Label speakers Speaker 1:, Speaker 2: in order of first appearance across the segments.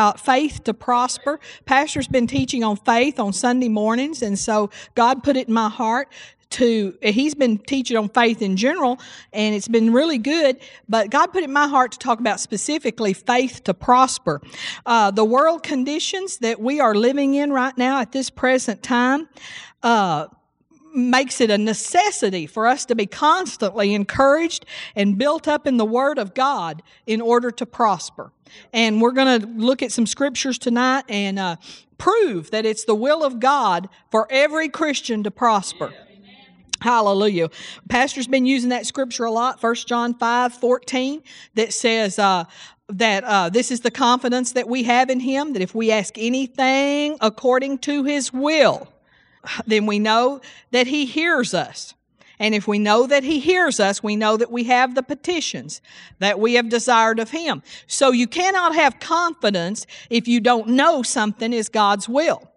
Speaker 1: about faith to prosper. Pastor's been teaching on faith on Sunday mornings, and so God put it in my heart to he's been teaching on faith in general and it's been really good but god put it in my heart to talk about specifically faith to prosper uh, the world conditions that we are living in right now at this present time uh, makes it a necessity for us to be constantly encouraged and built up in the Word of God in order to prosper. And we're going to look at some scriptures tonight and uh, prove that it's the will of God for every Christian to prosper. Hallelujah. Pastor's been using that scripture a lot, 1 John 5 14, that says, uh, that uh, this is the confidence that we have in him that if we ask anything according to his will then we know that He hears us. And if we know that He hears us, we know that we have the petitions that we have desired of Him. So you cannot have confidence if you don't know something is God's will.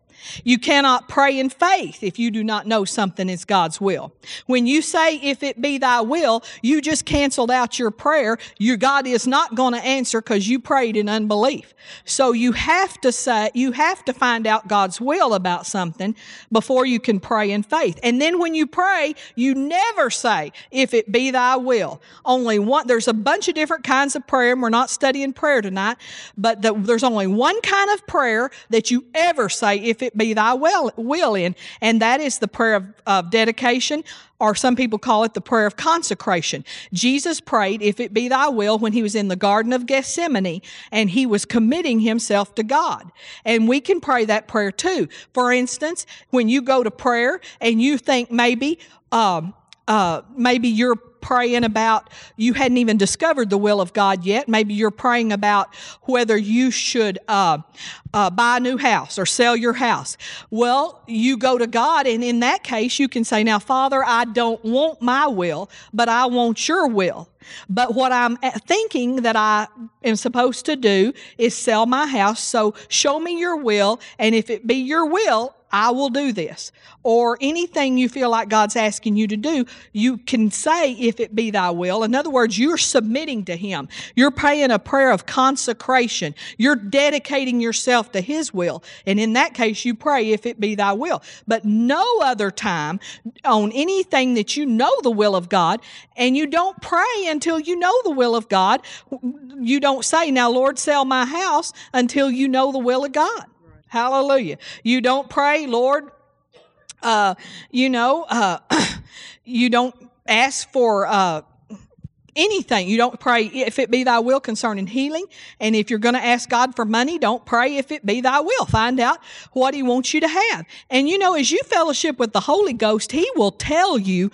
Speaker 1: You cannot pray in faith if you do not know something is God's will. When you say, if it be thy will, you just canceled out your prayer. Your God is not going to answer because you prayed in unbelief. So you have to say, you have to find out God's will about something before you can pray in faith. And then when you pray, you never say, if it be thy will. Only one, there's a bunch of different kinds of prayer, and we're not studying prayer tonight, but the, there's only one kind of prayer that you ever say, if it be thy will, will in. And that is the prayer of, of dedication, or some people call it the prayer of consecration. Jesus prayed, if it be thy will, when he was in the Garden of Gethsemane and he was committing himself to God. And we can pray that prayer too. For instance, when you go to prayer and you think maybe, um, uh, maybe you're praying about you hadn't even discovered the will of God yet. Maybe you're praying about whether you should uh, uh, buy a new house or sell your house. Well, you go to God, and in that case, you can say, Now, Father, I don't want my will, but I want your will. But what I'm thinking that I am supposed to do is sell my house. So show me your will, and if it be your will, I will do this. Or anything you feel like God's asking you to do, you can say, if it be thy will. In other words, you're submitting to Him. You're praying a prayer of consecration. You're dedicating yourself to His will. And in that case, you pray, if it be thy will. But no other time on anything that you know the will of God, and you don't pray until you know the will of God. You don't say, now, Lord, sell my house until you know the will of God. Hallelujah. You don't pray, Lord, uh, you know, uh, you don't ask for uh, anything. You don't pray if it be thy will concerning healing. And if you're going to ask God for money, don't pray if it be thy will. Find out what he wants you to have. And you know, as you fellowship with the Holy Ghost, he will tell you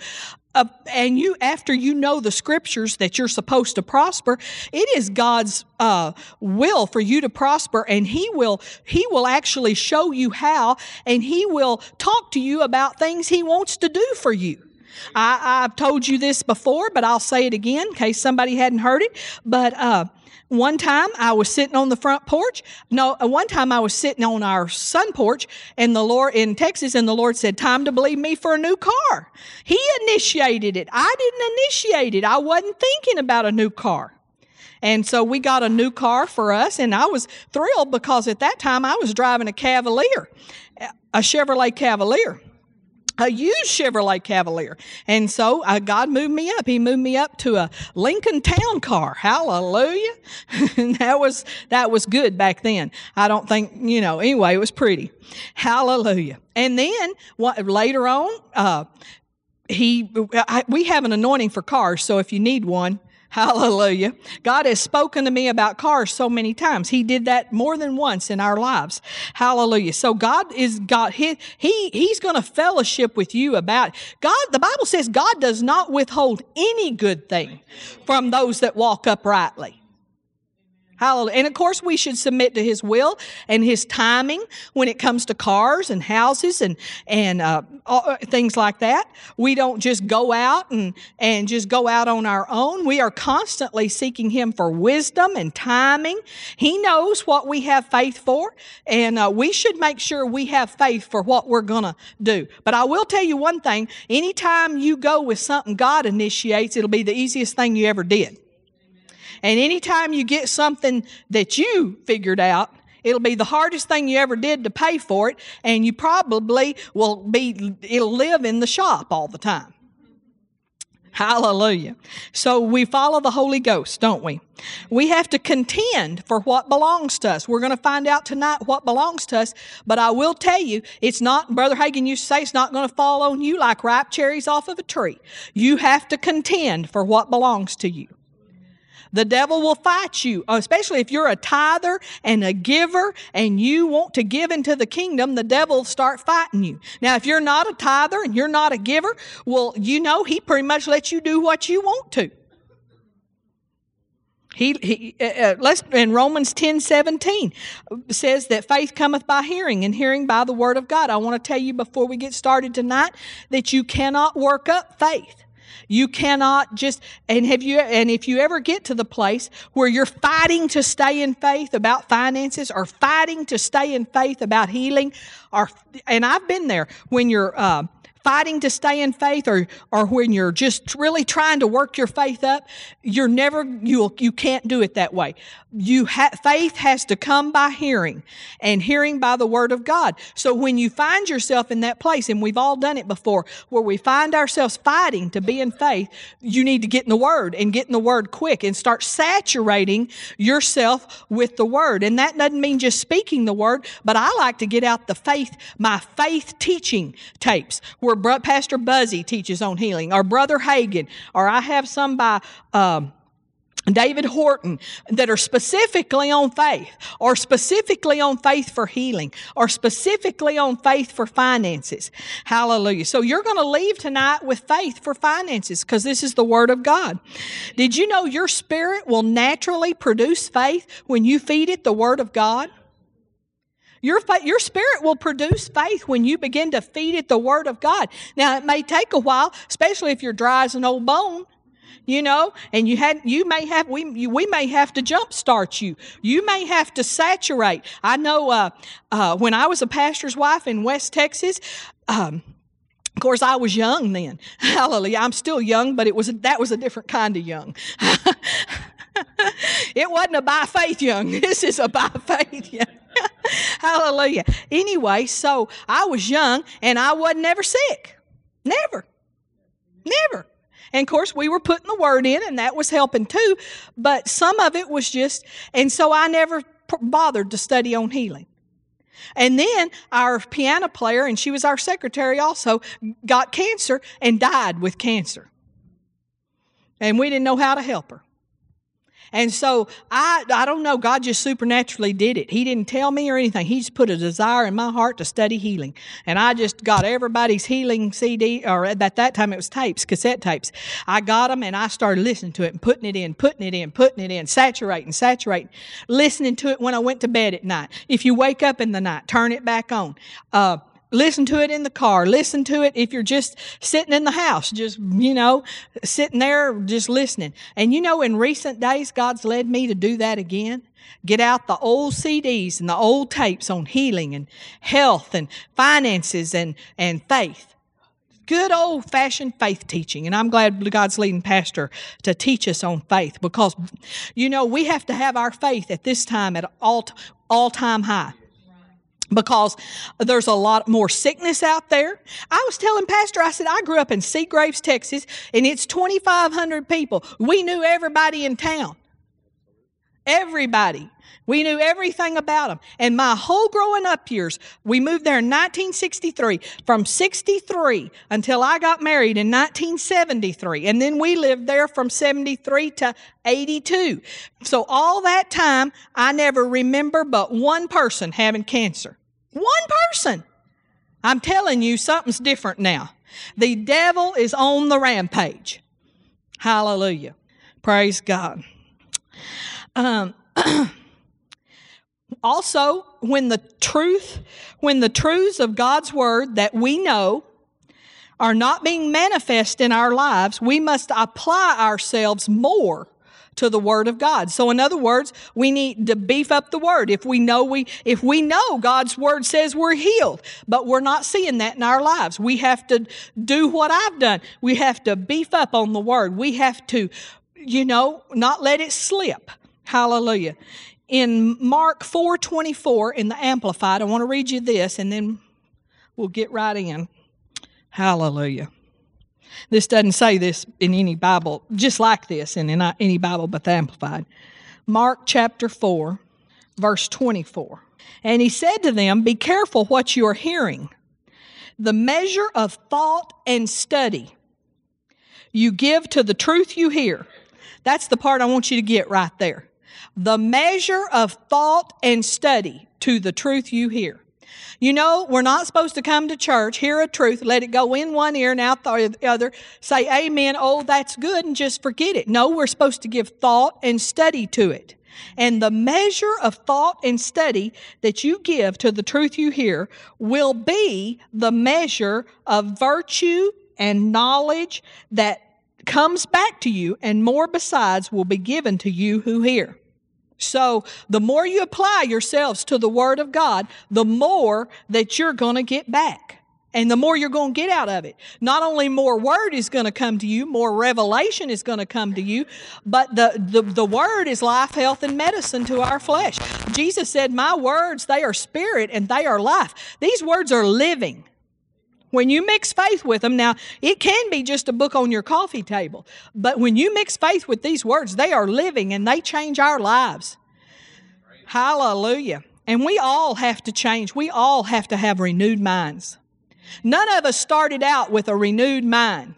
Speaker 1: uh, and you after you know the scriptures that you're supposed to prosper it is god's uh, will for you to prosper and he will he will actually show you how and he will talk to you about things he wants to do for you I, have told you this before, but I'll say it again in case somebody hadn't heard it. But uh, one time I was sitting on the front porch. No, uh, one time I was sitting on our sun porch and the Lord in Texas and the Lord said, time to believe me for a new car. He initiated it. I didn't initiate it. I wasn't thinking about a new car. And so we got a new car for us and I was thrilled because at that time I was driving a Cavalier, a Chevrolet Cavalier a used Chevrolet Cavalier. And so uh, God moved me up. He moved me up to a Lincoln Town Car. Hallelujah. that was, that was good back then. I don't think, you know, anyway, it was pretty. Hallelujah. And then what, later on, uh, he, I, we have an anointing for cars. So if you need one, Hallelujah. God has spoken to me about cars so many times. He did that more than once in our lives. Hallelujah. So God is God, he, he He's going to fellowship with you about God. The Bible says God does not withhold any good thing from those that walk uprightly. Hallelujah. And of course, we should submit to His will and His timing when it comes to cars and houses and, and uh, uh, things like that. We don't just go out and, and just go out on our own. We are constantly seeking Him for wisdom and timing. He knows what we have faith for, and uh, we should make sure we have faith for what we're to do. But I will tell you one thing anytime you go with something God initiates, it'll be the easiest thing you ever did. And anytime you get something that you figured out, It'll be the hardest thing you ever did to pay for it, and you probably will be, it'll live in the shop all the time. Hallelujah. So we follow the Holy Ghost, don't we? We have to contend for what belongs to us. We're going to find out tonight what belongs to us, but I will tell you, it's not, Brother Hagin used to say, it's not going to fall on you like ripe cherries off of a tree. You have to contend for what belongs to you. The devil will fight you, especially if you're a tither and a giver and you want to give into the kingdom, the devil will start fighting you. Now, if you're not a tither and you're not a giver, well, you know, he pretty much lets you do what you want to. He, he uh, uh let's in Romans 10 17 says that faith cometh by hearing, and hearing by the word of God. I want to tell you before we get started tonight that you cannot work up faith. You cannot just, and have you, and if you ever get to the place where you're fighting to stay in faith about finances or fighting to stay in faith about healing, or, and I've been there when you're, uh, fighting to stay in faith or, or when you're just really trying to work your faith up, you're never, you you can't do it that way you ha- faith has to come by hearing and hearing by the word of God. So when you find yourself in that place, and we've all done it before, where we find ourselves fighting to be in faith, you need to get in the word and get in the word quick and start saturating yourself with the word. And that doesn't mean just speaking the word, but I like to get out the faith, my faith teaching tapes where Pastor Buzzy teaches on healing or Brother Hagin, or I have some by, um, David Horton that are specifically on faith or specifically on faith for healing or specifically on faith for finances. Hallelujah. So you're going to leave tonight with faith for finances because this is the word of God. Did you know your spirit will naturally produce faith when you feed it the word of God? Your, your spirit will produce faith when you begin to feed it the word of God. Now, it may take a while, especially if you're dry as an old bone you know, and you had you may have we you, we may have to jumpstart you. You may have to saturate. I know uh, uh, when I was a pastor's wife in West Texas. Um, of course, I was young then. Hallelujah. I'm still young, but it was that was a different kind of young. it wasn't a by faith young. This is a by faith young. Hallelujah. Anyway, so I was young and I wasn't ever sick. Never. Never. And of course, we were putting the word in, and that was helping too. But some of it was just, and so I never bothered to study on healing. And then our piano player, and she was our secretary also, got cancer and died with cancer. And we didn't know how to help her. And so I, I don't know, God just supernaturally did it. He didn't tell me or anything. He just put a desire in my heart to study healing. And I just got everybody's healing CD, or at that time it was tapes, cassette tapes. I got them and I started listening to it and putting it in, putting it in, putting it in, saturating, saturating, listening to it when I went to bed at night. If you wake up in the night, turn it back on. Uh, Listen to it in the car. Listen to it if you're just sitting in the house, just, you know, sitting there, just listening. And you know, in recent days, God's led me to do that again. Get out the old CDs and the old tapes on healing and health and finances and, and faith. Good old fashioned faith teaching. And I'm glad God's leading pastor to teach us on faith because, you know, we have to have our faith at this time at all, all time high because there's a lot more sickness out there. I was telling Pastor, I said, I grew up in Seagraves, Texas, and it's 2,500 people. We knew everybody in town. Everybody. We knew everything about them. And my whole growing up years, we moved there in 1963. From 63 until I got married in 1973. And then we lived there from 73 to 82. So all that time, I never remember but one person having cancer. One person. I'm telling you, something's different now. The devil is on the rampage. Hallelujah. Praise God. Um, also, when the truth, when the truths of God's word that we know are not being manifest in our lives, we must apply ourselves more to the word of God. So in other words, we need to beef up the word. If we know we if we know God's word says we're healed, but we're not seeing that in our lives, we have to do what I've done. We have to beef up on the word. We have to you know, not let it slip. Hallelujah. in Mark 4:24 in the Amplified, I want to read you this and then we'll get right in. Hallelujah. This doesn't say this in any Bible, just like this in any Bible but the Amplified. Mark chapter 4, verse 24. And he said to them, Be careful what you are hearing. The measure of thought and study you give to the truth you hear. That's the part I want you to get right there. The measure of thought and study to the truth you hear. You know, we're not supposed to come to church, hear a truth, let it go in one ear and out the other, say amen, oh, that's good, and just forget it. No, we're supposed to give thought and study to it. And the measure of thought and study that you give to the truth you hear will be the measure of virtue and knowledge that comes back to you, and more besides will be given to you who hear. So, the more you apply yourselves to the Word of God, the more that you're going to get back. And the more you're going to get out of it. Not only more word is going to come to you, more revelation is going to come to you, but the, the, the word is life, health, and medicine to our flesh. Jesus said, My words, they are spirit and they are life. These words are living. When you mix faith with them, now it can be just a book on your coffee table, but when you mix faith with these words, they are living and they change our lives. Hallelujah. And we all have to change. We all have to have renewed minds. None of us started out with a renewed mind.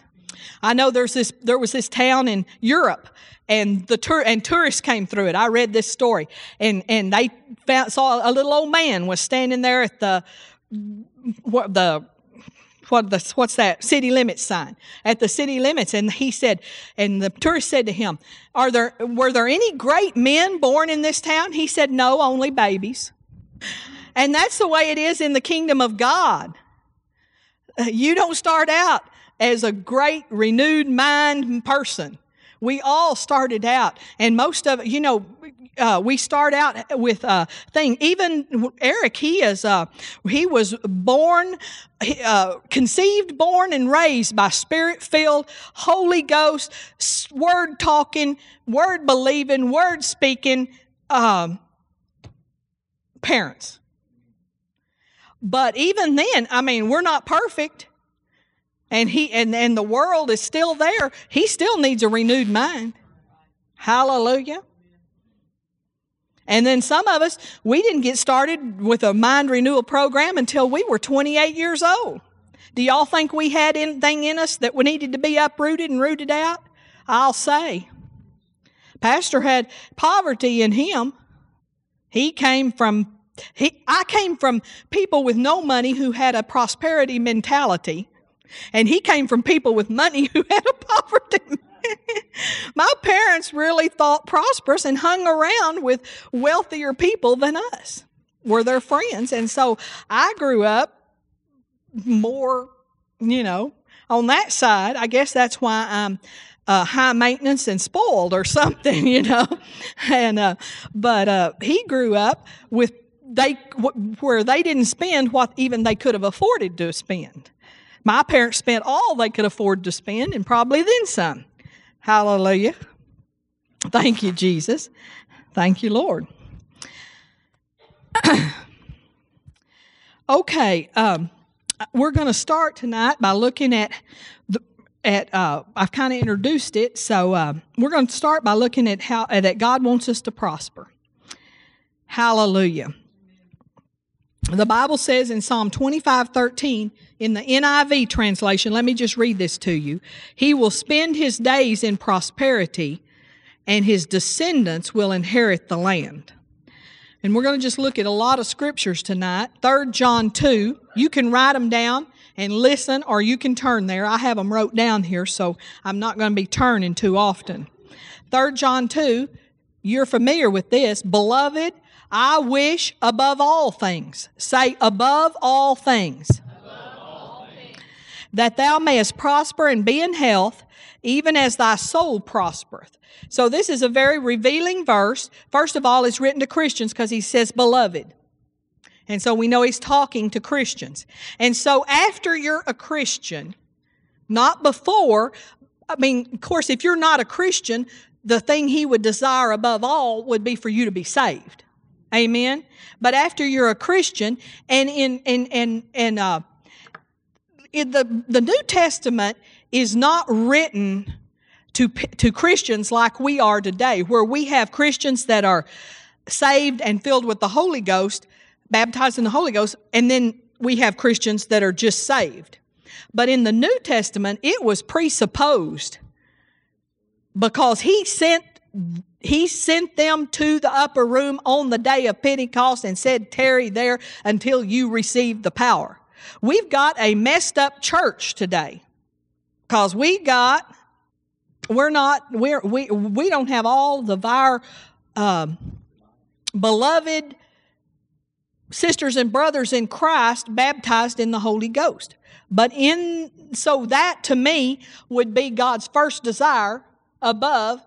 Speaker 1: I know there's this, there was this town in Europe and the tour and tourists came through it. I read this story and, and they found, saw a little old man was standing there at the, the what the, what's that city limits sign? At the city limits and he said and the tourist said to him are there were there any great men born in this town? He said no only babies. And that's the way it is in the kingdom of god. Uh, you don't start out as a great renewed mind person. We all started out and most of you know uh, we start out with a thing. Even Eric, he is uh, he was born, uh, conceived, born, and raised by Spirit filled, Holy Ghost, word talking, word believing, word speaking um, parents. But even then, I mean, we're not perfect. And he and, and the world is still there. He still needs a renewed mind. Hallelujah. And then some of us, we didn't get started with a mind renewal program until we were 28 years old. Do y'all think we had anything in us that we needed to be uprooted and rooted out? I'll say. Pastor had poverty in him. He came from he, I came from people with no money who had a prosperity mentality, and he came from people with money who had a poverty My parents really thought prosperous and hung around with wealthier people than us, were their friends. And so I grew up more, you know, on that side. I guess that's why I'm uh, high maintenance and spoiled or something, you know. And uh, but uh, he grew up with they where they didn't spend what even they could have afforded to spend. My parents spent all they could afford to spend and probably then some. Hallelujah. Thank you, Jesus. Thank you, Lord. okay, um, we're going to start tonight by looking at the at uh, I've kind of introduced it, so uh, we're going to start by looking at how uh, that God wants us to prosper. Hallelujah. The Bible says in Psalm 25 13, in the NIV translation, let me just read this to you. He will spend his days in prosperity, and his descendants will inherit the land. And we're going to just look at a lot of scriptures tonight. 3 John 2, you can write them down and listen, or you can turn there. I have them wrote down here, so I'm not going to be turning too often. 3 John 2, you're familiar with this. Beloved, I wish above all things. Say, above all things. That thou mayest prosper and be in health, even as thy soul prospereth. So this is a very revealing verse. First of all, it's written to Christians because he says, beloved. And so we know he's talking to Christians. And so after you're a Christian, not before, I mean, of course, if you're not a Christian, the thing he would desire above all would be for you to be saved. Amen. But after you're a Christian, and in in and and uh, in the the New Testament is not written to to Christians like we are today, where we have Christians that are saved and filled with the Holy Ghost, baptized in the Holy Ghost, and then we have Christians that are just saved. But in the New Testament, it was presupposed because he sent he sent them to the upper room on the day of Pentecost and said, Tarry there until you receive the power. We've got a messed up church today because we got, we're not, we're, we, we don't have all of our um, beloved sisters and brothers in Christ baptized in the Holy Ghost. But in, so that to me would be God's first desire above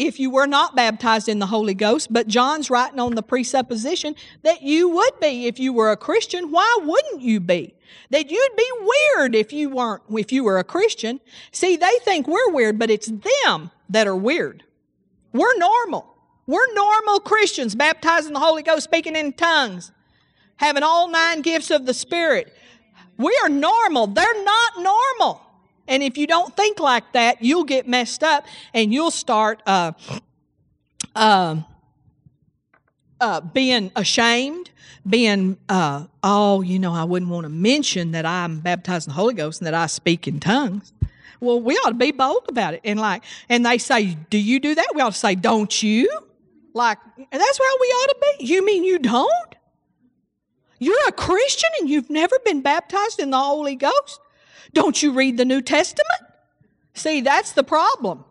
Speaker 1: if you were not baptized in the Holy Ghost, but John's writing on the presupposition that you would be if you were a Christian. Why wouldn't you be? That you'd be weird if you weren't, if you were a Christian. See, they think we're weird, but it's them that are weird. We're normal. We're normal Christians, baptized in the Holy Ghost, speaking in tongues, having all nine gifts of the Spirit. We are normal. They're not normal. And if you don't think like that, you'll get messed up and you'll start uh, uh, uh, being ashamed, being, uh, oh, you know, I wouldn't want to mention that I'm baptized in the Holy Ghost and that I speak in tongues. Well, we ought to be bold about it. And like, and they say, do you do that? We ought to say, don't you? Like, that's how we ought to be. You mean you don't? You're a Christian and you've never been baptized in the Holy Ghost? Don't you read the New Testament? See, that's the problem.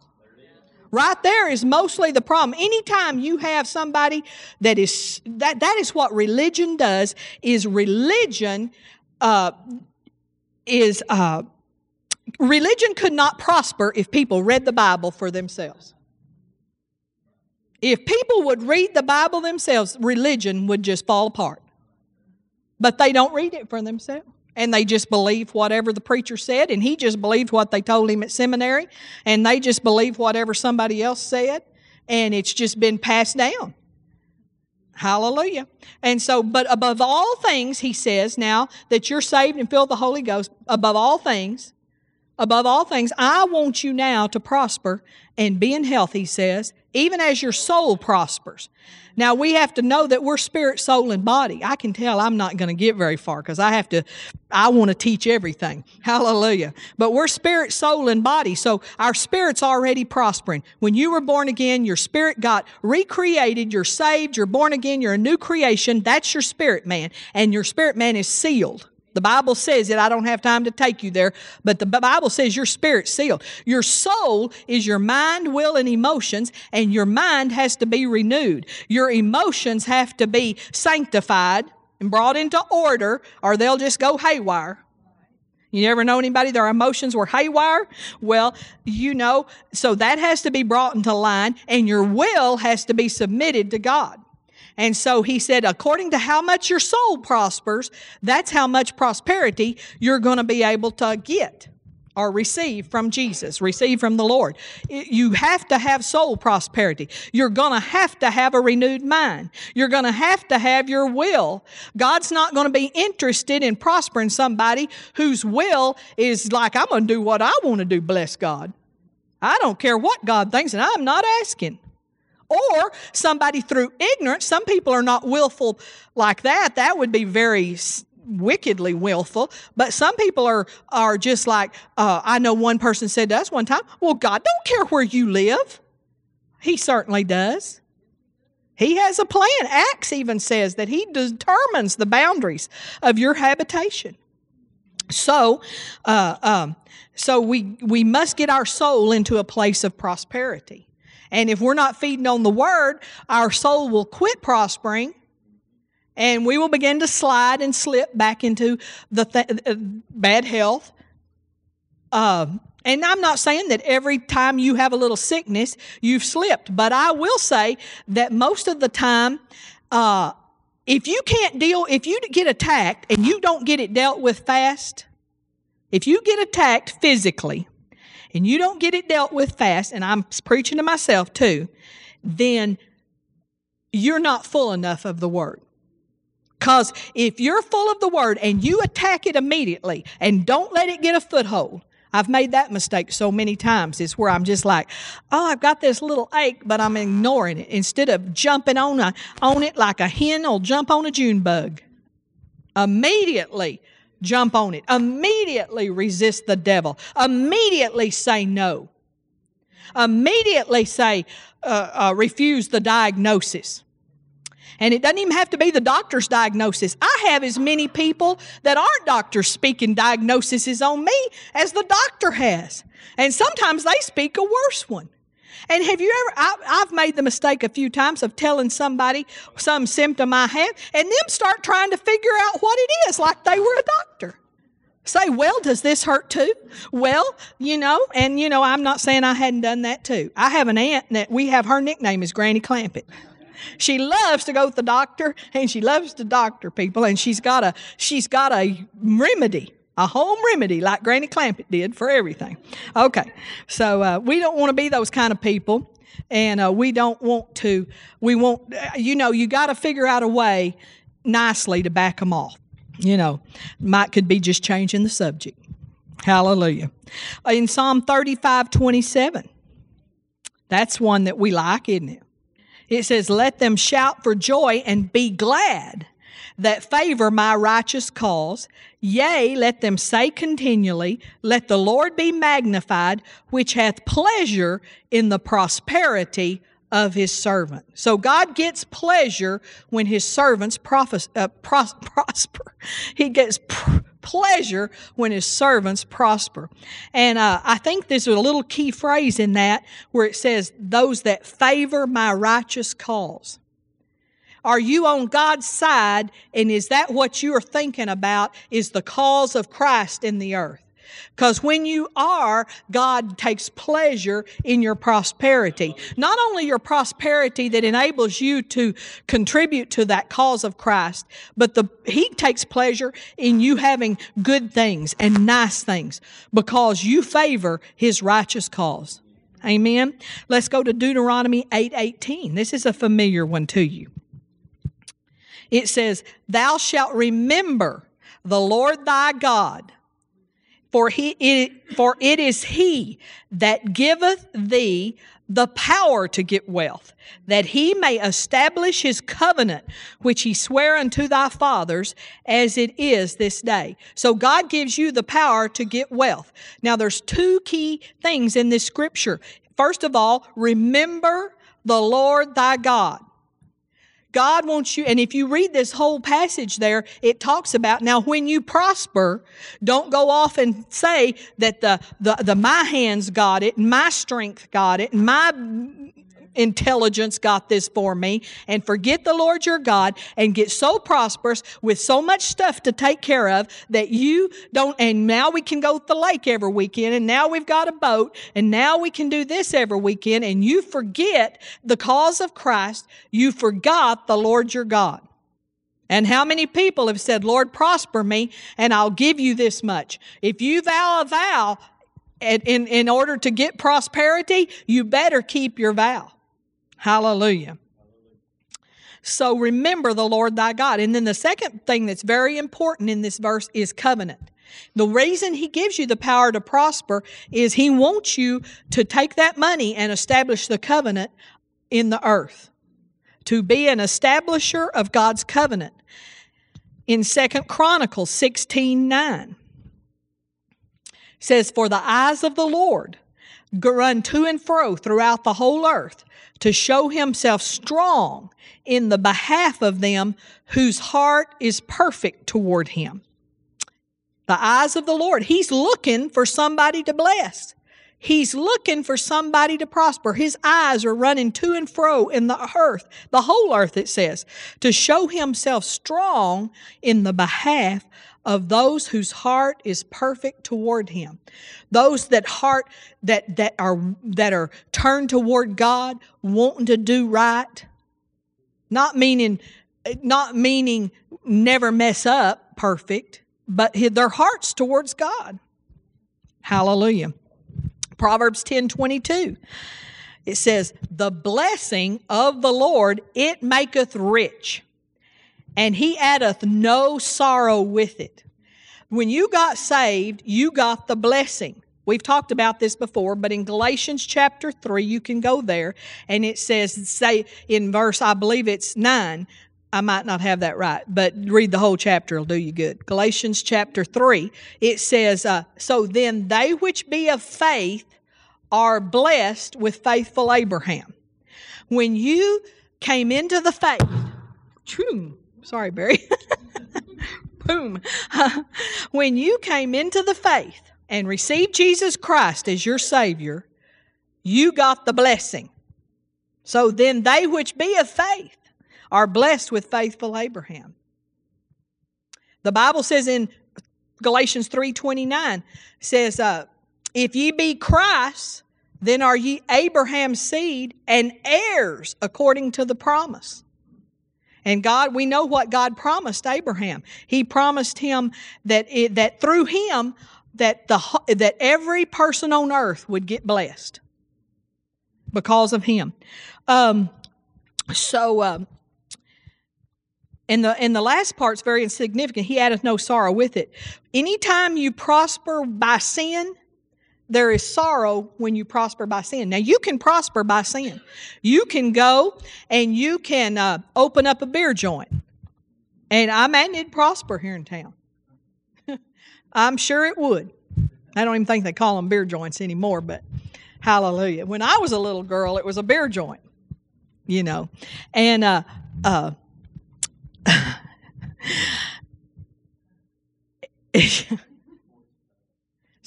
Speaker 1: Right there is mostly the problem. Anytime you have somebody that is that that is what religion does. Is religion uh, is uh, religion could not prosper if people read the Bible for themselves. If people would read the Bible themselves, religion would just fall apart. But they don't read it for themselves and they just believe whatever the preacher said, and he just believed what they told him at seminary, and they just believe whatever somebody else said, and it's just been passed down. Hallelujah. And so, but above all things, he says now that you're saved and filled with the Holy Ghost, above all things, above all things, I want you now to prosper and be in health, he says, even as your soul prospers. Now we have to know that we're spirit, soul, and body. I can tell I'm not going to get very far because I have to, I want to teach everything. Hallelujah. But we're spirit, soul, and body. So our spirit's already prospering. When you were born again, your spirit got recreated. You're saved. You're born again. You're a new creation. That's your spirit man. And your spirit man is sealed. The Bible says it. I don't have time to take you there, but the Bible says your spirit's sealed. Your soul is your mind, will, and emotions, and your mind has to be renewed. Your emotions have to be sanctified and brought into order, or they'll just go haywire. You never know anybody, their emotions were haywire? Well, you know, so that has to be brought into line, and your will has to be submitted to God. And so he said, according to how much your soul prospers, that's how much prosperity you're going to be able to get or receive from Jesus, receive from the Lord. You have to have soul prosperity. You're going to have to have a renewed mind. You're going to have to have your will. God's not going to be interested in prospering somebody whose will is like, I'm going to do what I want to do, bless God. I don't care what God thinks, and I'm not asking or somebody through ignorance. Some people are not willful like that. That would be very wickedly willful. But some people are are just like uh, I know one person said to us one time, "Well, God don't care where you live." He certainly does. He has a plan. Acts even says that he determines the boundaries of your habitation. So, uh, um, so we we must get our soul into a place of prosperity. And if we're not feeding on the word, our soul will quit prospering and we will begin to slide and slip back into the th- uh, bad health. Uh, and I'm not saying that every time you have a little sickness, you've slipped, but I will say that most of the time, uh, if you can't deal, if you get attacked and you don't get it dealt with fast, if you get attacked physically and you don't get it dealt with fast, and I'm preaching to myself too, then you're not full enough of the word. Because if you're full of the word and you attack it immediately and don't let it get a foothold, I've made that mistake so many times. It's where I'm just like, oh, I've got this little ache, but I'm ignoring it instead of jumping on, a, on it like a hen will jump on a June bug. Immediately jump on it. Immediately resist the devil. Immediately say no. Immediately say, uh, uh, refuse the diagnosis. And it doesn't even have to be the doctor's diagnosis. I have as many people that aren't doctors speaking diagnoses on me as the doctor has. And sometimes they speak a worse one. And have you ever, I, have made the mistake a few times of telling somebody some symptom I have and them start trying to figure out what it is like they were a doctor. Say, well, does this hurt too? Well, you know, and you know, I'm not saying I hadn't done that too. I have an aunt that we have her nickname is Granny Clampett. She loves to go to the doctor and she loves to doctor people and she's got a she's got a remedy a home remedy like Granny Clampett did for everything. Okay, so uh, we don't want to be those kind of people, and uh, we don't want to. We want, you know, you got to figure out a way nicely to back them off. You know, might could be just changing the subject. Hallelujah. In Psalm 35 27, that's one that we like, isn't it? It says, Let them shout for joy and be glad that favor my righteous cause. Yea, let them say continually, Let the Lord be magnified, which hath pleasure in the prosperity of his servant. So God gets pleasure when his servants uh, pros- prosper. He gets pr- pleasure when his servants prosper. And uh, I think there's a little key phrase in that where it says, Those that favor my righteous cause. Are you on God's side? And is that what you are thinking about? Is the cause of Christ in the earth? Because when you are, God takes pleasure in your prosperity. Not only your prosperity that enables you to contribute to that cause of Christ, but the, He takes pleasure in you having good things and nice things because you favor His righteous cause. Amen. Let's go to Deuteronomy 8:18. this is a familiar one to you. It says, "Thou shalt remember the Lord thy God, for he it, for it is he that giveth thee the power to get wealth, that he may establish his covenant, which he sware unto thy fathers, as it is this day. So God gives you the power to get wealth. Now there's two key things in this scripture. First of all, remember the Lord thy God. God wants you, and if you read this whole passage there, it talks about now when you prosper, don't go off and say that the, the, the my hands got it, and my strength got it, and my intelligence got this for me and forget the Lord your God and get so prosperous with so much stuff to take care of that you don't, and now we can go to the lake every weekend and now we've got a boat and now we can do this every weekend and you forget the cause of Christ. You forgot the Lord your God. And how many people have said, Lord, prosper me and I'll give you this much? If you vow a vow, in, in order to get prosperity, you better keep your vow. Hallelujah. So remember the Lord thy God. And then the second thing that's very important in this verse is covenant. The reason he gives you the power to prosper is he wants you to take that money and establish the covenant in the earth. To be an establisher of God's covenant. In Second Chronicles 16 9 says, For the eyes of the Lord run to and fro throughout the whole earth to show himself strong in the behalf of them whose heart is perfect toward him. The eyes of the Lord. He's looking for somebody to bless. He's looking for somebody to prosper. His eyes are running to and fro in the earth, the whole earth, it says, to show himself strong in the behalf of those whose heart is perfect toward him. Those that heart that that are that are turned toward god wanting to do right. Not meaning not meaning never mess up perfect but their hearts towards god. Hallelujah. Proverbs 10 22. It says, The blessing of the Lord, it maketh rich, and he addeth no sorrow with it. When you got saved, you got the blessing. We've talked about this before, but in Galatians chapter 3, you can go there, and it says, say in verse, I believe it's 9, I might not have that right, but read the whole chapter, it'll do you good. Galatians chapter 3, it says, uh, So then they which be of faith are blessed with faithful Abraham. When you came into the faith, sorry, Barry. Boom. when you came into the faith and received Jesus Christ as your Savior, you got the blessing. So then they which be of faith are blessed with faithful Abraham. The Bible says in Galatians 3:29 says uh, if ye be Christ then are ye Abraham's seed and heirs according to the promise. And God, we know what God promised Abraham. He promised him that it, that through him that the that every person on earth would get blessed because of him. Um, so, um, and the and the last part's very insignificant. He addeth no sorrow with it. Anytime you prosper by sin, there is sorrow when you prosper by sin. Now, you can prosper by sin. You can go and you can uh, open up a beer joint. And I mean, it'd prosper here in town. I'm sure it would. I don't even think they call them beer joints anymore, but hallelujah. When I was a little girl, it was a beer joint, you know. And, uh, uh,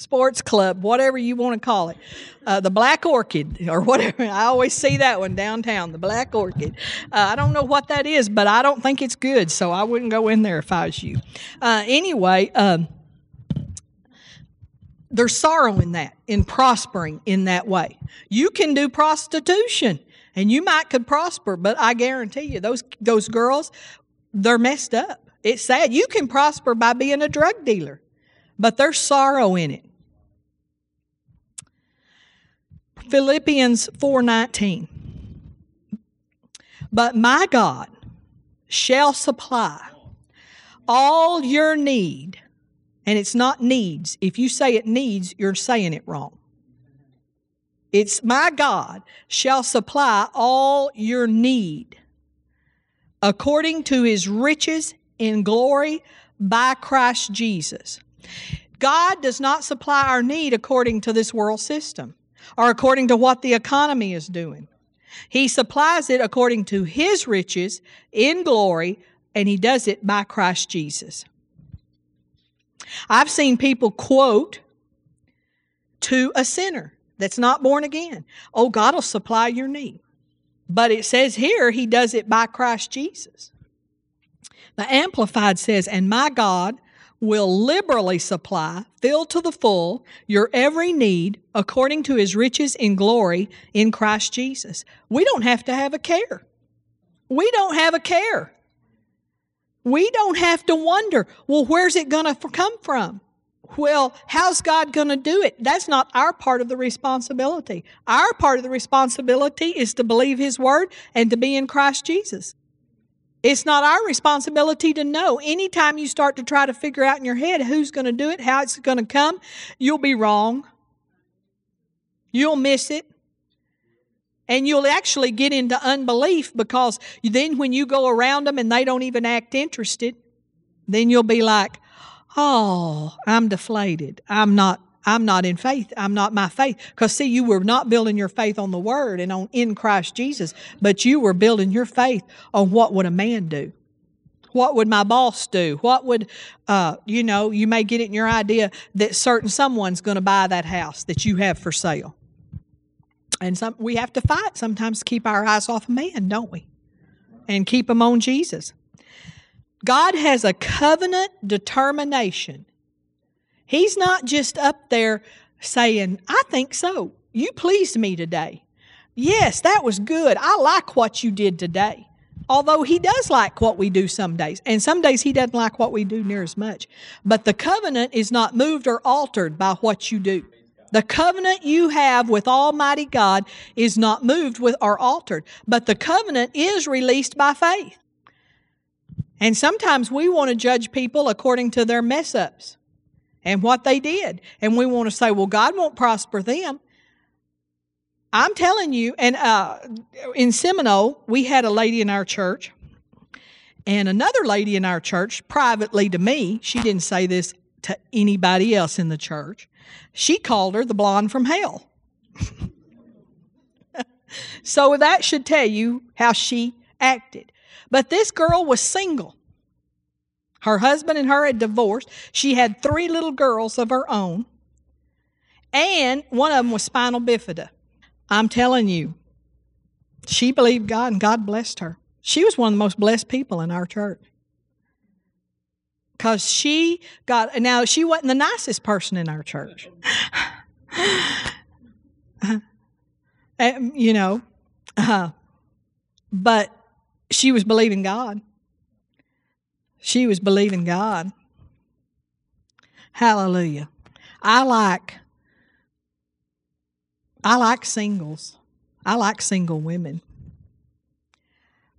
Speaker 1: sports club, whatever you want to call it, uh, the Black Orchid or whatever. I always see that one downtown, the Black Orchid. Uh, I don't know what that is, but I don't think it's good, so I wouldn't go in there if I was you. Uh, anyway, um, there's sorrow in that, in prospering in that way. You can do prostitution and you might could prosper, but I guarantee you those those girls, they're messed up. It's sad. You can prosper by being a drug dealer, but there's sorrow in it. Philippians 4:19. But my God shall supply all your need. And it's not needs. If you say it needs, you're saying it wrong. It's my God shall supply all your need according to his riches in glory by Christ Jesus. God does not supply our need according to this world system or according to what the economy is doing. He supplies it according to His riches in glory, and He does it by Christ Jesus. I've seen people quote to a sinner that's not born again, Oh, God will supply your need. But it says here, He does it by Christ Jesus. The Amplified says, And my God will liberally supply, fill to the full, your every need according to his riches in glory in Christ Jesus. We don't have to have a care. We don't have a care. We don't have to wonder, well, where's it going to come from? Well, how's God going to do it? That's not our part of the responsibility. Our part of the responsibility is to believe His Word and to be in Christ Jesus. It's not our responsibility to know. Anytime you start to try to figure out in your head who's going to do it, how it's going to come, you'll be wrong. You'll miss it. And you'll actually get into unbelief because then when you go around them and they don't even act interested, then you'll be like, oh, I'm deflated. I'm not I'm not in faith. I'm not my faith. Because see, you were not building your faith on the word and on in Christ Jesus, but you were building your faith on what would a man do. What would my boss do? What would, uh, you know, you may get it in your idea that certain someone's going to buy that house that you have for sale. And some, we have to fight sometimes to keep our eyes off of man, don't we? And keep them on Jesus. God has a covenant determination He's not just up there saying, I think so. You pleased me today. Yes, that was good. I like what you did today. Although he does like what we do some days, and some days he doesn't like what we do near as much. But the covenant is not moved or altered by what you do. The covenant you have with Almighty God is not moved with or altered, but the covenant is released by faith. And sometimes we want to judge people according to their mess ups and what they did. And we want to say, well, God won't prosper them. I'm telling you, and uh, in Seminole, we had a lady in our church, and another lady in our church, privately to me, she didn't say this to anybody else in the church. She called her the blonde from hell. so that should tell you how she acted. But this girl was single. Her husband and her had divorced. She had three little girls of her own, and one of them was spinal bifida. I'm telling you, she believed God and God blessed her. She was one of the most blessed people in our church. Because she got, now she wasn't the nicest person in our church. you know, uh, but she was believing God. She was believing God. Hallelujah. I like I like singles. I like single women.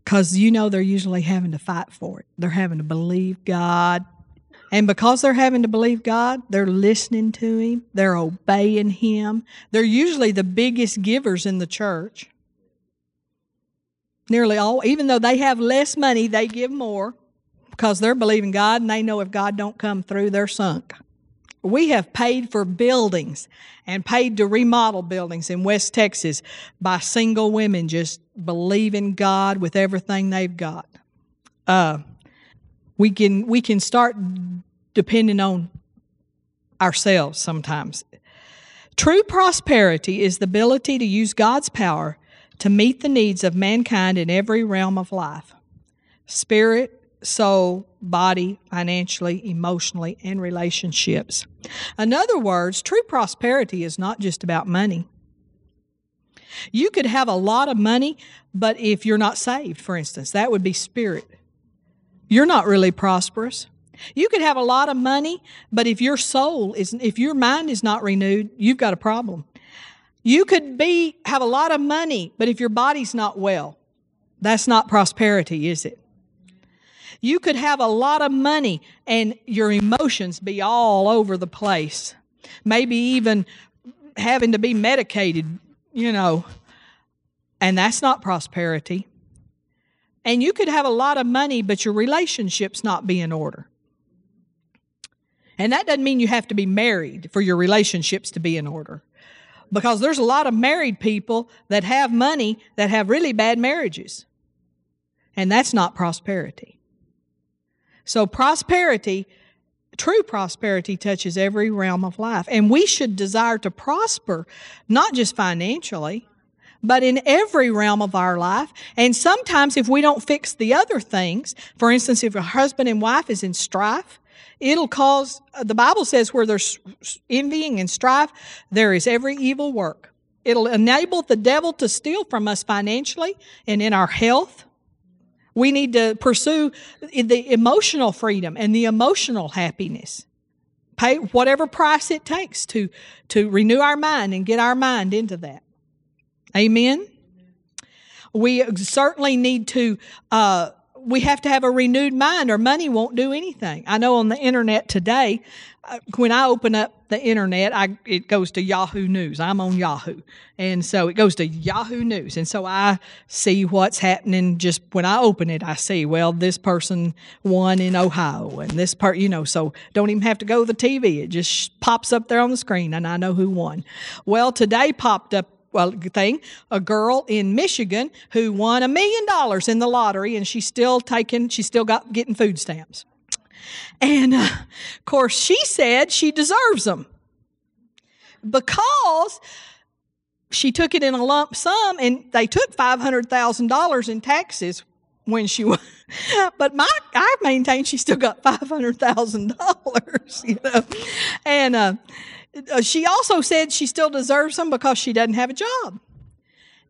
Speaker 1: Because you know they're usually having to fight for it. They're having to believe God. And because they're having to believe God, they're listening to Him, they're obeying Him. They're usually the biggest givers in the church. Nearly all, even though they have less money, they give more because they're believing God and they know if God don't come through, they're sunk. We have paid for buildings and paid to remodel buildings in West Texas by single women just believing God with everything they've got. Uh, we can we can start depending on ourselves sometimes. True prosperity is the ability to use God's power to meet the needs of mankind in every realm of life. Spirit, soul, body, financially, emotionally, and relationships. In other words, true prosperity is not just about money. You could have a lot of money, but if you're not saved, for instance, that would be spirit. You're not really prosperous. You could have a lot of money, but if your soul is if your mind is not renewed, you've got a problem. You could be have a lot of money, but if your body's not well, that's not prosperity, is it? You could have a lot of money and your emotions be all over the place. Maybe even having to be medicated, you know. And that's not prosperity. And you could have a lot of money, but your relationships not be in order. And that doesn't mean you have to be married for your relationships to be in order. Because there's a lot of married people that have money that have really bad marriages. And that's not prosperity. So prosperity, true prosperity touches every realm of life. And we should desire to prosper, not just financially, but in every realm of our life. And sometimes if we don't fix the other things, for instance, if a husband and wife is in strife, it'll cause, uh, the Bible says where there's envying and strife, there is every evil work. It'll enable the devil to steal from us financially and in our health we need to pursue the emotional freedom and the emotional happiness. Pay whatever price it takes to, to renew our mind and get our mind into that. Amen? We certainly need to, uh, we have to have a renewed mind or money won't do anything. I know on the internet today, uh, when I open up the internet, I, it goes to Yahoo News. I'm on Yahoo. And so it goes to Yahoo News. And so I see what's happening just when I open it. I see, well, this person won in Ohio and this part, you know, so don't even have to go to the TV. It just pops up there on the screen and I know who won. Well, today popped up well, thing, a girl in Michigan who won a million dollars in the lottery and she's still taking, she's still got getting food stamps. And uh, of course, she said she deserves them because she took it in a lump sum and they took $500,000 in taxes when she was. But my, I maintain she still got $500,000, you know. And uh, uh, she also said she still deserves them because she doesn't have a job.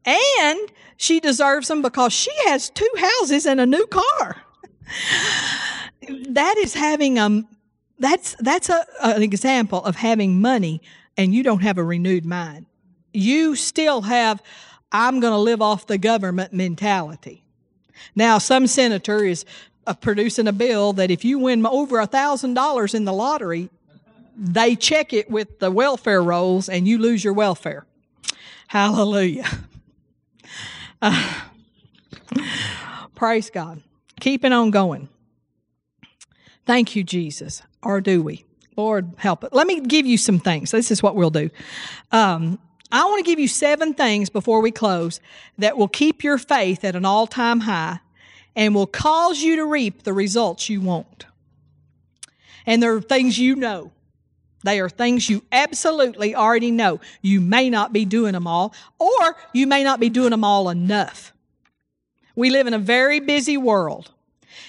Speaker 1: And she deserves them because she has two houses and a new car that is having a that's that's a, an example of having money and you don't have a renewed mind. You still have, I'm going to live off the government mentality. Now, some senator is uh, producing a bill that if you win over a $1,000 in the lottery, they check it with the welfare rolls and you lose your welfare. Hallelujah. Uh, praise God. Keeping on going. Thank you, Jesus. Or do we? Lord, help it. Let me give you some things. This is what we'll do. Um, I want to give you seven things before we close that will keep your faith at an all time high and will cause you to reap the results you want. And there are things you know. They are things you absolutely already know. You may not be doing them all, or you may not be doing them all enough. We live in a very busy world.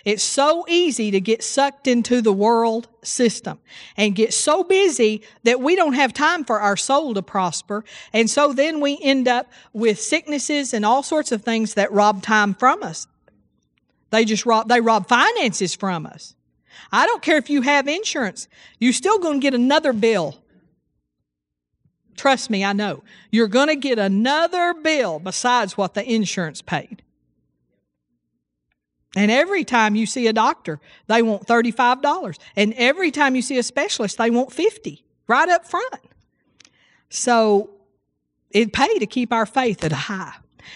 Speaker 1: It's so easy to get sucked into the world system and get so busy that we don't have time for our soul to prosper. And so then we end up with sicknesses and all sorts of things that rob time from us. They just rob, they rob finances from us. I don't care if you have insurance, you're still going to get another bill. Trust me, I know. You're going to get another bill besides what the insurance paid. And every time you see a doctor, they want $35. And every time you see a specialist, they want 50 right up front. So it pay to keep our faith at a high.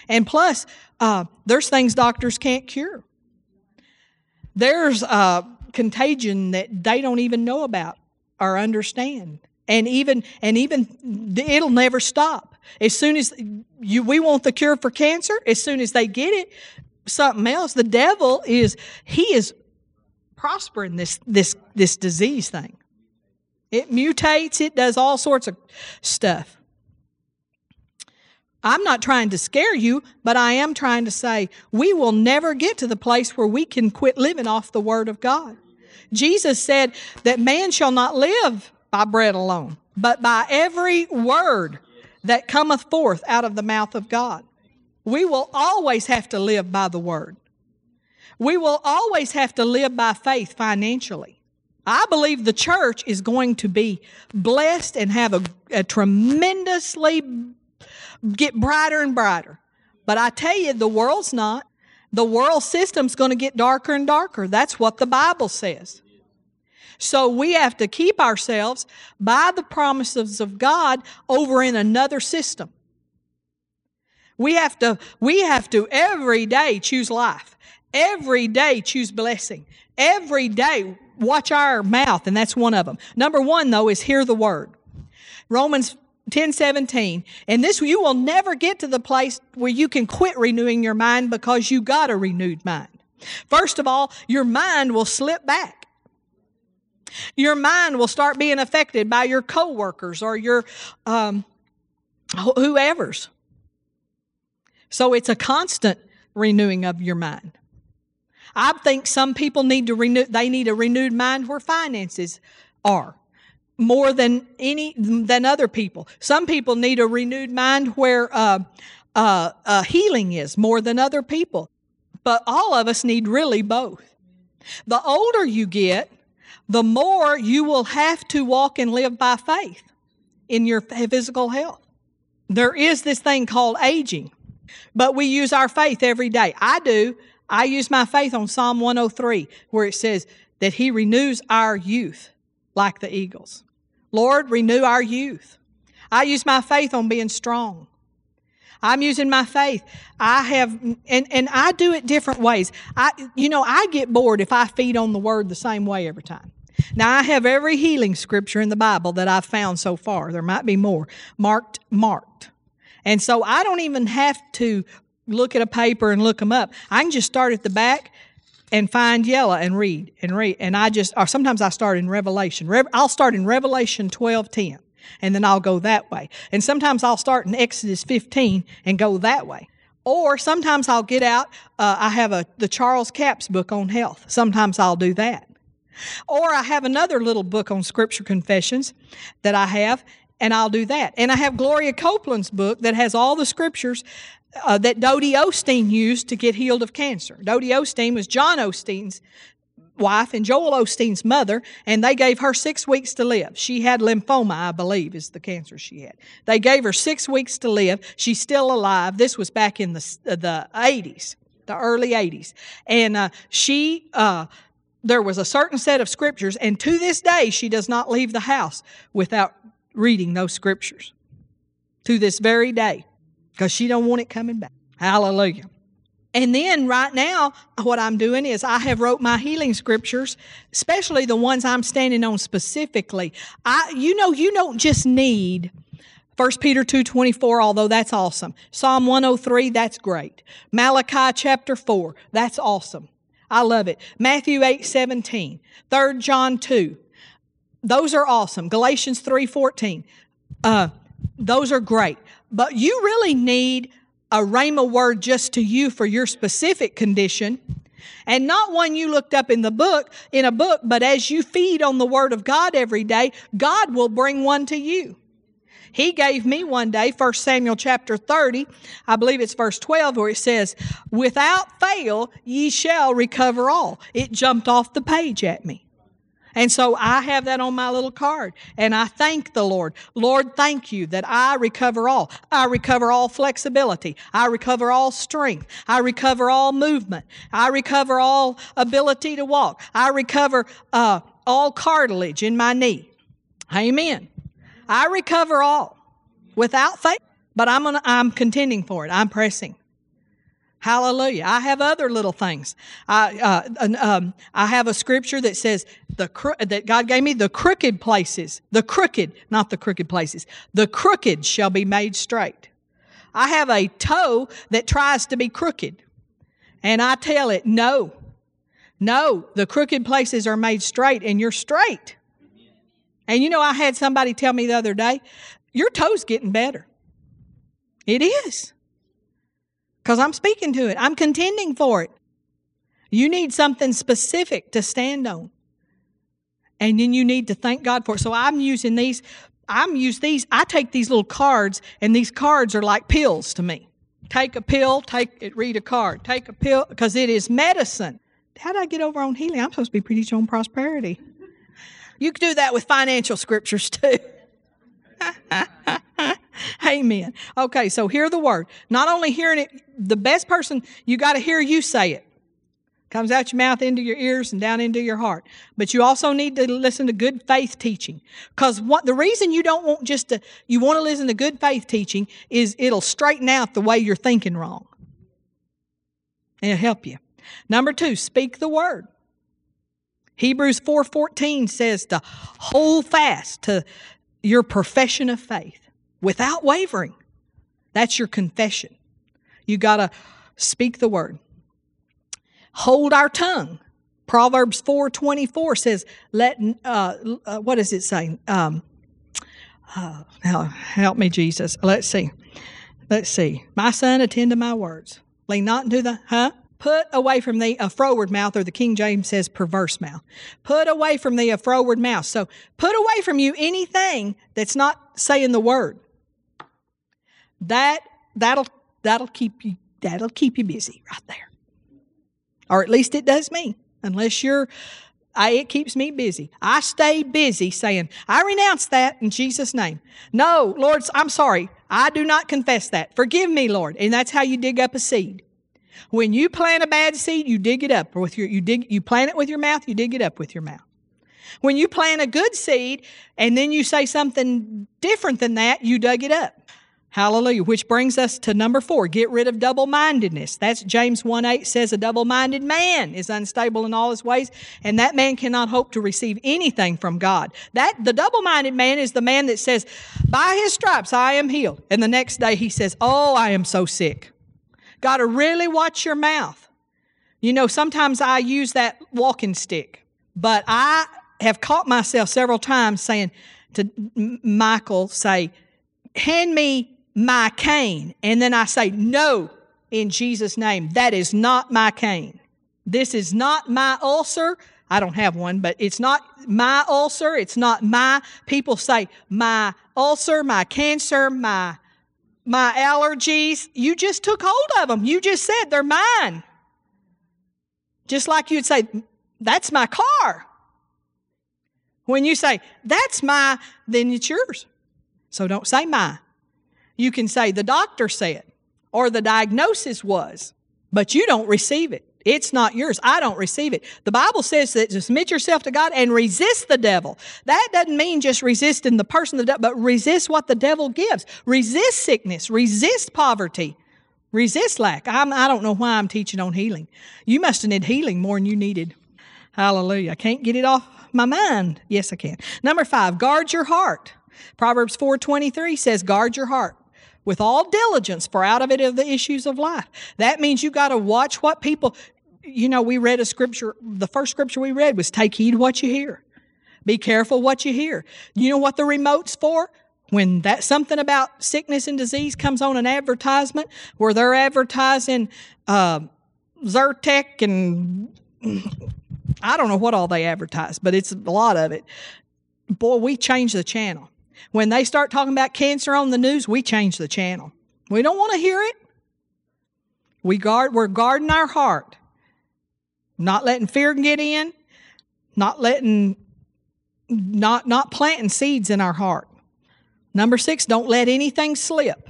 Speaker 1: And plus, uh, there's things doctors can't cure. There's a contagion that they don't even know about or understand. And even and even it'll never stop. As soon as you we want the cure for cancer, as soon as they get it, something else. The devil is he is prospering this this this disease thing. It mutates, it does all sorts of stuff. I'm not trying to scare you, but I am trying to say we will never get to the place where we can quit living off the Word of God. Jesus said that man shall not live by bread alone, but by every word that cometh forth out of the mouth of God. We will always have to live by the word. We will always have to live by faith financially. I believe the church is going to be blessed and have a, a tremendously get brighter and brighter. But I tell you, the world's not. The world system's going to get darker and darker. That's what the Bible says. So we have to keep ourselves by the promises of God over in another system. We have to, we have to every day choose life. Every day choose blessing. Every day watch our mouth, and that's one of them. Number one, though, is hear the word. Romans 10 17. And this, you will never get to the place where you can quit renewing your mind because you got a renewed mind. First of all, your mind will slip back. Your mind will start being affected by your coworkers or your um, whoever's. So it's a constant renewing of your mind. I think some people need to renew, they need a renewed mind where finances are more than any, than other people. Some people need a renewed mind where, uh, uh, uh, healing is more than other people. But all of us need really both. The older you get, the more you will have to walk and live by faith in your physical health. There is this thing called aging. But we use our faith every day. I do. I use my faith on Psalm 103, where it says that He renews our youth like the eagles. Lord, renew our youth. I use my faith on being strong. I'm using my faith. I have, and, and I do it different ways. I, you know, I get bored if I feed on the word the same way every time. Now, I have every healing scripture in the Bible that I've found so far. There might be more marked, marked. And so I don't even have to look at a paper and look them up. I can just start at the back and find yellow and read and read. And I just, or sometimes I start in Revelation. I'll start in Revelation 12 10, and then I'll go that way. And sometimes I'll start in Exodus 15 and go that way. Or sometimes I'll get out, uh, I have a, the Charles Capps book on health. Sometimes I'll do that. Or I have another little book on scripture confessions that I have, and I'll do that. And I have Gloria Copeland's book that has all the scriptures uh, that Dodie Osteen used to get healed of cancer. Dodie Osteen was John Osteen's wife and Joel Osteen's mother, and they gave her six weeks to live. She had lymphoma, I believe, is the cancer she had. They gave her six weeks to live. She's still alive. This was back in the the 80s, the early 80s, and uh, she. Uh, there was a certain set of scriptures, and to this day, she does not leave the house without reading those scriptures. To this very day, because she don't want it coming back. Hallelujah. And then right now, what I'm doing is I have wrote my healing scriptures, especially the ones I'm standing on specifically. I, you know, you don't just need 1 Peter 2.24, although that's awesome. Psalm 103, that's great. Malachi chapter 4, that's awesome. I love it. Matthew 8, 17. 3 John 2. Those are awesome. Galatians 3, 14. Uh, those are great. But you really need a rhema word just to you for your specific condition. And not one you looked up in the book in a book but as you feed on the word of god every day god will bring one to you. He gave me one day 1 samuel chapter 30 i believe it's verse 12 where it says without fail ye shall recover all. It jumped off the page at me and so I have that on my little card. And I thank the Lord. Lord, thank you that I recover all. I recover all flexibility. I recover all strength. I recover all movement. I recover all ability to walk. I recover uh, all cartilage in my knee. Amen. I recover all without faith. But I'm, gonna, I'm contending for it. I'm pressing. Hallelujah. I have other little things. I, uh, um, I have a scripture that says the cro- that God gave me the crooked places, the crooked, not the crooked places, the crooked shall be made straight. I have a toe that tries to be crooked. And I tell it, no, no, the crooked places are made straight and you're straight. And you know, I had somebody tell me the other day, your toe's getting better. It is because I'm speaking to it. I'm contending for it. You need something specific to stand on. And then you need to thank God for it. So I'm using these, I'm use these, I take these little cards, and these cards are like pills to me. Take a pill, take it, read a card. Take a pill, because it is medicine. How did I get over on healing? I'm supposed to be preaching on prosperity. You can do that with financial scriptures too. Amen. Okay, so hear the word. Not only hearing it, the best person, you got to hear you say it. Comes out your mouth, into your ears, and down into your heart. But you also need to listen to good faith teaching. Because what the reason you don't want just to, you want to listen to good faith teaching is it'll straighten out the way you're thinking wrong. It'll help you. Number two, speak the word. Hebrews 4:14 says to hold fast to your profession of faith without wavering. That's your confession. You got to speak the word. Hold our tongue. Proverbs 4:24 says, "Let uh, uh, what does it say? Um, uh, help me, Jesus. Let's see. Let's see. My son, attend to my words. Lean not into the huh. Put away from thee a froward mouth, or the King James says perverse mouth. Put away from thee a froward mouth. So put away from you anything that's not saying the word that that'll that'll keep you that'll keep you busy right there. Or at least it does me. Unless you're I, it keeps me busy. I stay busy saying, I renounce that in Jesus' name. No, Lord, I'm sorry. I do not confess that. Forgive me, Lord. And that's how you dig up a seed. When you plant a bad seed, you dig it up with your, you dig, you plant it with your mouth, you dig it up with your mouth. When you plant a good seed and then you say something different than that, you dug it up. Hallelujah. Which brings us to number four get rid of double mindedness. That's James 1 8 says, A double minded man is unstable in all his ways, and that man cannot hope to receive anything from God. That The double minded man is the man that says, By his stripes I am healed. And the next day he says, Oh, I am so sick. Got to really watch your mouth. You know, sometimes I use that walking stick, but I have caught myself several times saying to Michael, say, hand me my cane. And then I say, No, in Jesus' name. That is not my cane. This is not my ulcer. I don't have one, but it's not my ulcer. It's not my, people say, my ulcer, my cancer, my, my allergies. You just took hold of them. You just said they're mine. Just like you'd say, that's my car. When you say, that's my, then it's yours. So don't say my. You can say, the doctor said, or the diagnosis was, but you don't receive it. It's not yours. I don't receive it. The Bible says that submit yourself to God and resist the devil. That doesn't mean just resisting the person, the devil, but resist what the devil gives. Resist sickness. Resist poverty. Resist lack. I'm, I don't know why I'm teaching on healing. You must have needed healing more than you needed. Hallelujah. I can't get it off my mind. Yes, I can. Number five, guard your heart. Proverbs 4.23 says, guard your heart with all diligence, for out of it are the issues of life. That means you got to watch what people, you know, we read a scripture, the first scripture we read was take heed what you hear. Be careful what you hear. You know what the remote's for? When that something about sickness and disease comes on an advertisement where they're advertising uh, Zyrtec and I don't know what all they advertise, but it's a lot of it. Boy, we change the channel. When they start talking about cancer on the news, we change the channel. We don't want to hear it. We guard, we're guarding our heart, not letting fear get in, not letting, not, not planting seeds in our heart. Number six, don't let anything slip.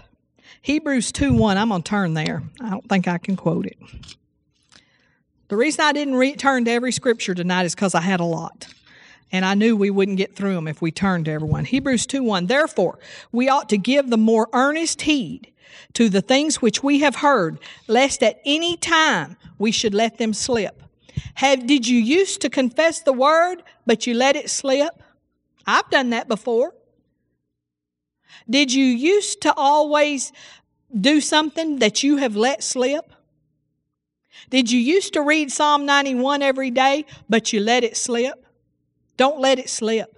Speaker 1: Hebrews 2 1, I'm going to turn there. I don't think I can quote it. The reason I didn't re- turn to every scripture tonight is because I had a lot and I knew we wouldn't get through them if we turned to everyone. Hebrews 2 1. Therefore, we ought to give the more earnest heed to the things which we have heard, lest at any time we should let them slip. Have, did you used to confess the word, but you let it slip? I've done that before. Did you used to always do something that you have let slip? Did you used to read Psalm 91 every day, but you let it slip? Don't let it slip.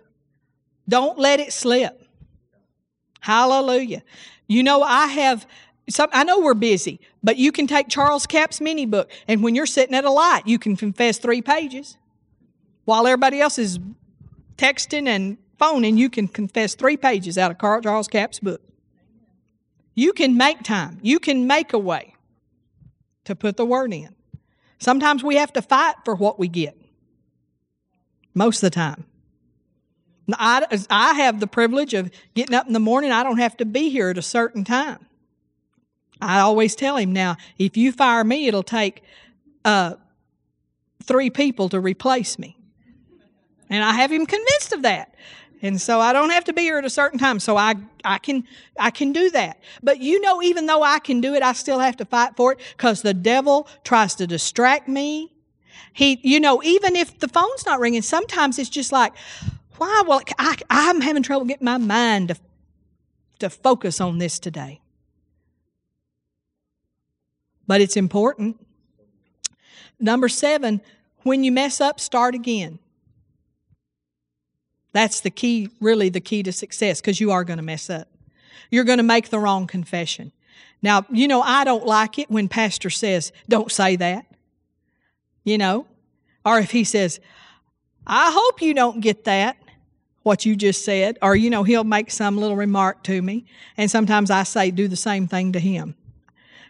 Speaker 1: Don't let it slip. Hallelujah. You know, I have some, I know we're busy, but you can take Charles Capps' mini book, and when you're sitting at a light, you can confess three pages. While everybody else is texting and phoning, you can confess three pages out of Carl Charles Capps' book. You can make time. You can make a way to put the word in. Sometimes we have to fight for what we get most of the time. I, I have the privilege of getting up in the morning. I don't have to be here at a certain time. I always tell him now, if you fire me, it'll take uh, three people to replace me. And I have him convinced of that. And so I don't have to be here at a certain time. So I, I can, I can do that. But you know, even though I can do it, I still have to fight for it because the devil tries to distract me. He, you know, even if the phone's not ringing, sometimes it's just like, why? Well, I, I'm having trouble getting my mind to, to focus on this today. But it's important. Number seven, when you mess up, start again. That's the key, really the key to success, because you are going to mess up. You're going to make the wrong confession. Now, you know, I don't like it when pastor says, don't say that you know, or if he says, I hope you don't get that, what you just said, or, you know, he'll make some little remark to me. And sometimes I say, do the same thing to him.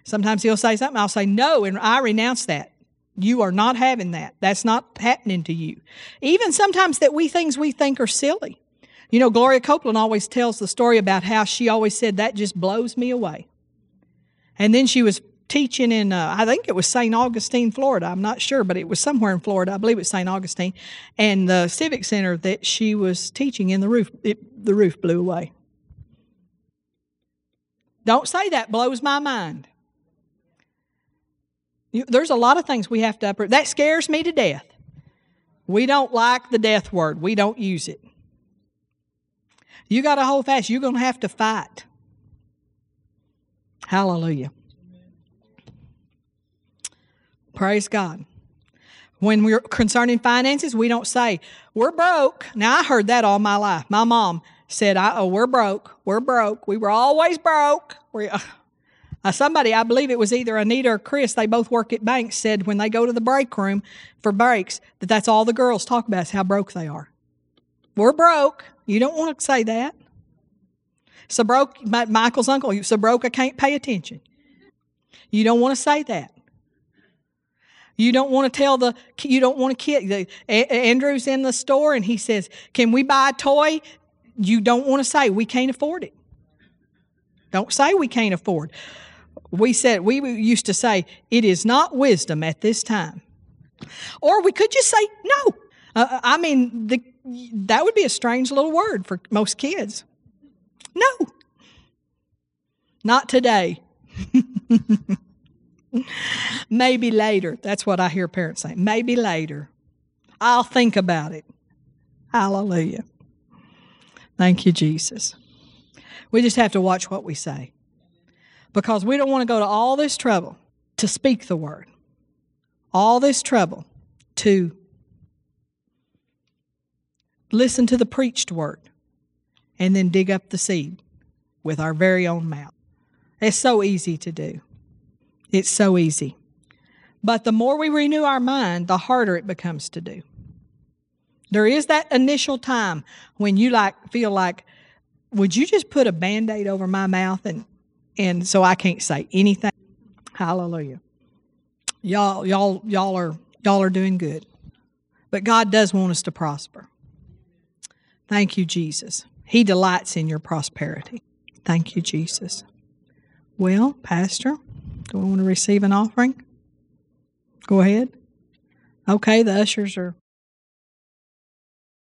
Speaker 1: Sometimes he'll say something, I'll say, no, and I renounce that. You are not having that. That's not happening to you. Even sometimes that we things we think are silly. You know, Gloria Copeland always tells the story about how she always said, that just blows me away. And then she was teaching in, uh, I think it was St. Augustine, Florida. I'm not sure, but it was somewhere in Florida. I believe it was St. Augustine. And the Civic Center that she was teaching in the roof, it, the roof blew away. Don't say that, blows my mind. You, there's a lot of things we have to uproot. That scares me to death. We don't like the death word, we don't use it. You got to hold fast. You're going to have to fight. Hallelujah. Praise God. When we're concerning finances, we don't say, we're broke. Now, I heard that all my life. My mom said, oh, we're broke. We're broke. We were always broke. We, uh, uh, somebody, I believe it was either Anita or Chris, they both work at banks, said when they go to the break room for breaks, that that's all the girls talk about is how broke they are. We're broke. You don't want to say that. So broke, Michael's uncle, so broke I can't pay attention. You don't want to say that. You don't want to tell the you don't want to kid. The, A- Andrew's in the store and he says, "Can we buy a toy?" You don't want to say we can't afford it. Don't say we can't afford. We said we used to say it is not wisdom at this time, or we could just say no. Uh, I mean, the, that would be a strange little word for most kids. No, not today. Maybe later. That's what I hear parents say. Maybe later. I'll think about it. Hallelujah. Thank you, Jesus. We just have to watch what we say because we don't want to go to all this trouble to speak the word, all this trouble to listen to the preached word, and then dig up the seed with our very own mouth. It's so easy to do. It's so easy. But the more we renew our mind, the harder it becomes to do. There is that initial time when you like feel like, would you just put a band-aid over my mouth and and so I can't say anything? Hallelujah. Y'all, y'all, y'all are y'all are doing good. But God does want us to prosper. Thank you, Jesus. He delights in your prosperity. Thank you, Jesus. Well, Pastor, do we want to receive an offering? Go ahead. Okay, the ushers are